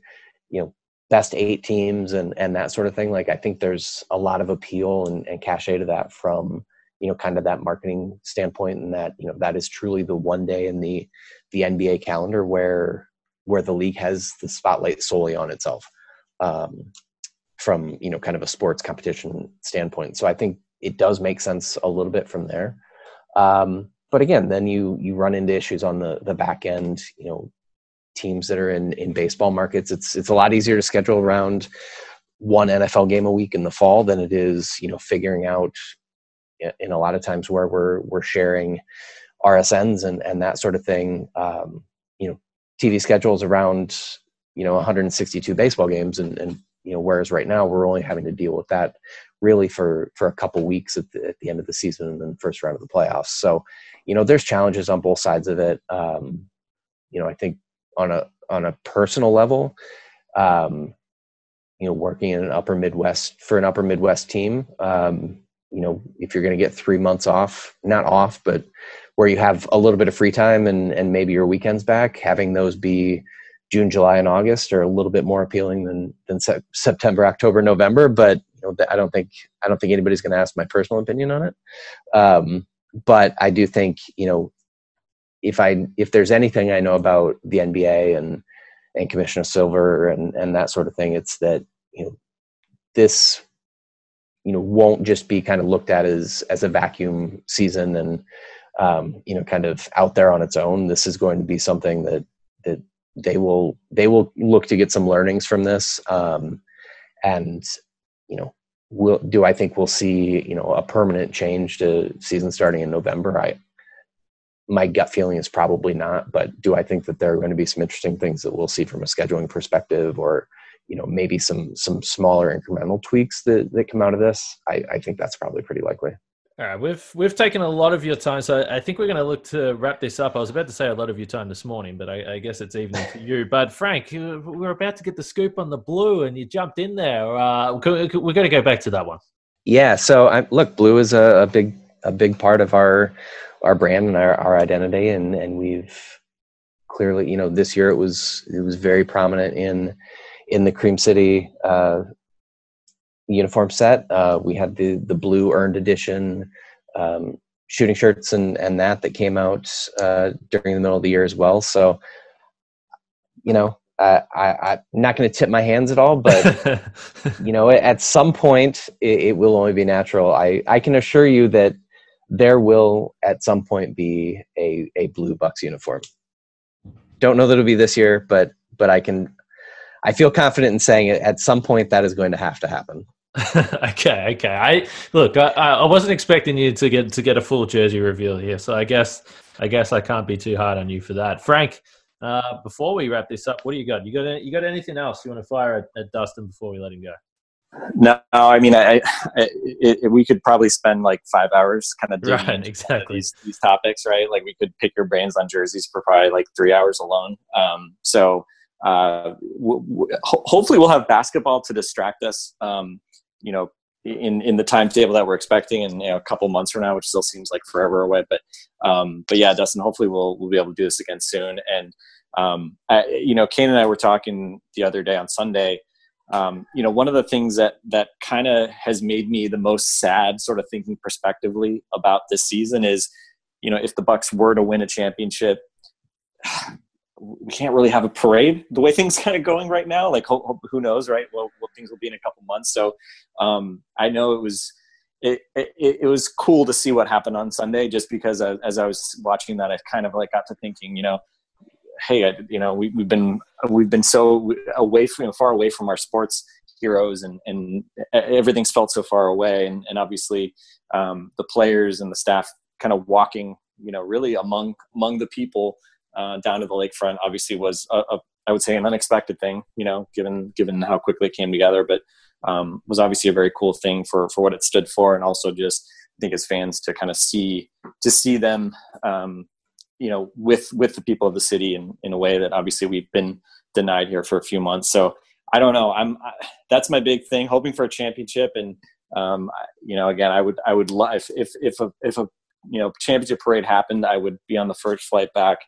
you know best eight teams and and that sort of thing like i think there's a lot of appeal and, and cachet to that from you know kind of that marketing standpoint and that you know that is truly the one day in the the nba calendar where where the league has the spotlight solely on itself um, from you know kind of a sports competition standpoint. So i think it does make sense a little bit from there. Um, but again then you you run into issues on the the back end you know teams that are in in baseball markets it's it's a lot easier to schedule around one NFL game a week in the fall than it is you know figuring out in a lot of times where we're we're sharing RSNs and and that sort of thing. Um, you know, TV schedules around you know 162 baseball games, and and you know whereas right now we're only having to deal with that really for for a couple weeks at the, at the end of the season and then first round of the playoffs. So you know there's challenges on both sides of it. Um, you know, I think on a on a personal level. Um, you know, working in an upper Midwest for an upper Midwest team, um, you know if you're going to get three months off not off but where you have a little bit of free time and and maybe your weekends back having those be june july and august are a little bit more appealing than than se- september october november but you know i don't think i don't think anybody's going to ask my personal opinion on it um, but i do think you know if i if there's anything i know about the nba and and commissioner silver and and that sort of thing it's that you know this you know won't just be kind of looked at as as a vacuum season and um, you know kind of out there on its own. This is going to be something that that they will they will look to get some learnings from this um, and you know will do I think we'll see you know a permanent change to season starting in November. I my gut feeling is probably not, but do I think that there are going to be some interesting things that we'll see from a scheduling perspective or you know maybe some some smaller incremental tweaks that, that come out of this I, I think that's probably pretty likely all right we've we've taken a lot of your time so i think we're going to look to wrap this up. I was about to say a lot of your time this morning but i, I guess it's evening for you. But frank we're about to get the scoop on the blue and you jumped in there. Uh, we're going to go back to that one. Yeah so I, look blue is a, a big a big part of our our brand and our, our identity and and we've clearly you know this year it was it was very prominent in in the Cream City uh, uniform set. Uh, we had the the blue earned edition um, shooting shirts and and that that came out uh, during the middle of the year as well. So, you know, I, I am not going to tip my hands at all, but you know, at some point it, it will only be natural. I I can assure you that there will at some point be a a blue Bucks uniform. Don't know that it'll be this year, but but I can I feel confident in saying it. At some point, that is going to have to happen. okay, okay. I look. I, I wasn't expecting you to get to get a full jersey reveal here, so I guess I guess I can't be too hard on you for that, Frank. Uh, before we wrap this up, what do you got? You got you got anything else you want to fire at, at Dustin before we let him go? No, I mean, I, I it, it, we could probably spend like five hours kind of doing right, exactly these these topics, right? Like we could pick your brains on jerseys for probably like three hours alone. Um, so uh, w- w- hopefully we'll have basketball to distract us. Um, you know, in in the timetable that we're expecting, in you know, a couple months from now, which still seems like forever away. But um, but yeah, Dustin, hopefully we'll we'll be able to do this again soon. And um, I, you know, Kane and I were talking the other day on Sunday. Um, you know, one of the things that that kind of has made me the most sad, sort of thinking prospectively about this season, is you know, if the Bucks were to win a championship, we can't really have a parade the way things kind of going right now. Like, who, who knows, right? Well, what things will be in a couple months. So, um, I know it was it, it, it was cool to see what happened on Sunday, just because as, as I was watching that, I kind of like got to thinking, you know, hey, I, you know, we, we've been we've been so away from you know, far away from our sports heroes, and and everything's felt so far away, and, and obviously um, the players and the staff kind of walking, you know, really among among the people uh, down to the lakefront, obviously was a, a I would say an unexpected thing, you know, given given how quickly it came together, but um, was obviously a very cool thing for for what it stood for, and also just I think as fans to kind of see to see them, um, you know, with with the people of the city in in a way that obviously we've been denied here for a few months. So I don't know. I'm I, that's my big thing, hoping for a championship, and um, you know, again, I would I would love if if a if a you know championship parade happened, I would be on the first flight back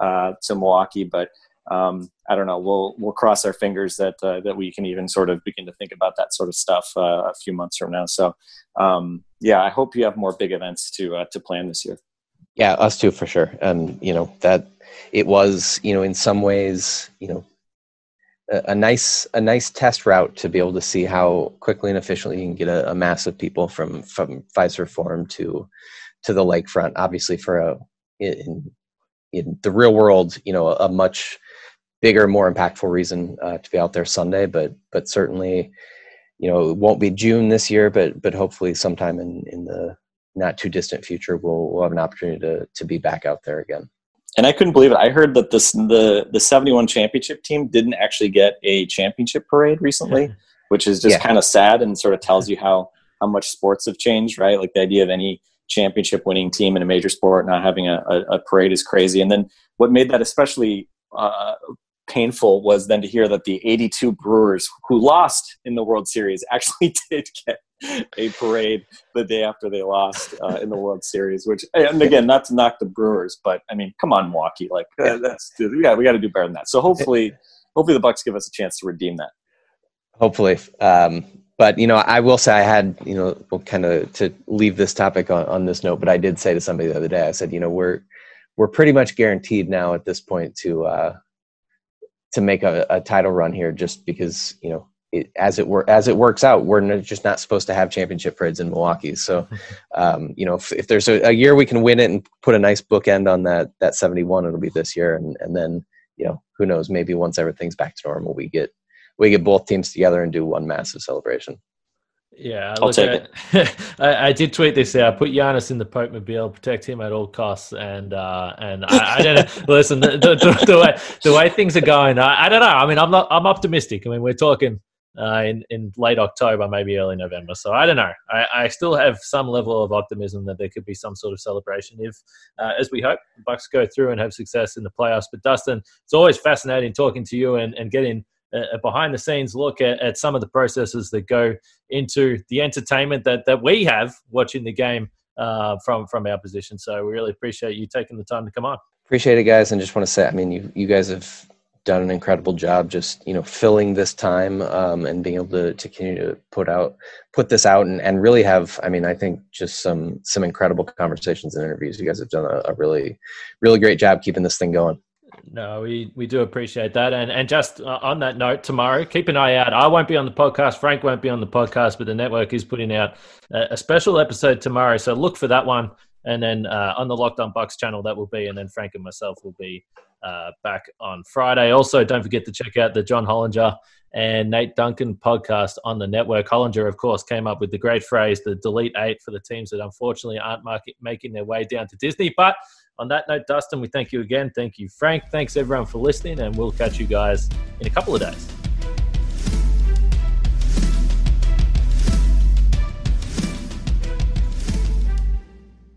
uh, to Milwaukee, but um, I don't know. We'll we'll cross our fingers that uh, that we can even sort of begin to think about that sort of stuff uh, a few months from now. So um, yeah, I hope you have more big events to uh, to plan this year. Yeah, us too for sure. And you know that it was you know in some ways you know a, nice a nice test route to be able to see how quickly and efficiently you can get a, a mass of people from from Fiserv Forum to to the lakefront. Obviously, for a in in the real world, you know, a, much bigger, more impactful reason uh, to be out there Sunday. But but certainly, you know, it won't be June this year, but but hopefully sometime in in the not too distant future, we'll we'll have an opportunity to to be back out there again. And I couldn't believe it. I heard that this the the seventy one championship team didn't actually get a championship parade recently, which is just yeah. kind of sad and sort of tells you how how much sports have changed, right? Like the idea of any championship winning team in a major sport not having a, a, a parade is crazy. And then what made that especially uh, painful was then to hear that the 82 Brewers who lost in the World Series actually did get a parade the day after they lost uh, in the World Series. Which, and again, not to knock the Brewers, but I mean, come on, Milwaukee, like uh, that's yeah, we got to do better than that. So hopefully, hopefully the Bucks give us a chance to redeem that. Hopefully, um, but you know, I will say I had you know, kind of to leave this topic on, on this note, but I did say to somebody the other day, I said, you know, we're we're pretty much guaranteed now at this point to uh, to make a, a title run here, just because you know it, as it were as it works out, we're just not supposed to have championship parades in Milwaukee. So, um, you know, if, if there's a, a, year we can win it and put a nice bookend on that that 71, it'll be this year, and and then you know who knows, maybe once everything's back to normal, we get we get both teams together and do one massive celebration. Yeah, I'll take it. I, I, did tweet this out. Put Giannis in the Pope Mobile, protect him at all costs, and uh, and I, I don't know. Listen, the, the, the, way the way things are going, I, I, don't know. I mean, I'm not. I'm optimistic. I mean, we're talking uh, in in late October, maybe early November. So I don't know. I, I still have some level of optimism that there could be some sort of celebration if, uh, as we hope, the Bucks go through and have success in the playoffs. But Dustin, it's always fascinating talking to you and, and getting a behind the scenes look at, at some of the processes that go into the entertainment that, that we have watching the game uh, from from our position. So we really appreciate you taking the time to come on. Appreciate it, guys, and just want to say, I mean, you you guys have done an incredible job just you know filling this time um, and being able to, to continue to put out put this out and, and really have i mean i think just some some incredible conversations and interviews you guys have done a, a really really great job keeping this thing going no, we, we do appreciate that. And and just uh, on that note, tomorrow, keep an eye out. I won't be on the podcast. Frank won't be on the podcast, but the network is putting out a, special episode tomorrow. So look for that one. And then uh, on the Locked On Bucks channel, that will be. And then Frank and myself will be uh, back on Friday. Also, don't forget to check out the John Hollinger and Nate Duncan podcast on the network. Hollinger, of course, came up with the great phrase, the delete eight for the teams that unfortunately aren't making their way down to Disney. But on that note, Dustin, we thank you again. Thank you, Frank. Thanks everyone for listening, and we'll catch you guys in a couple of days.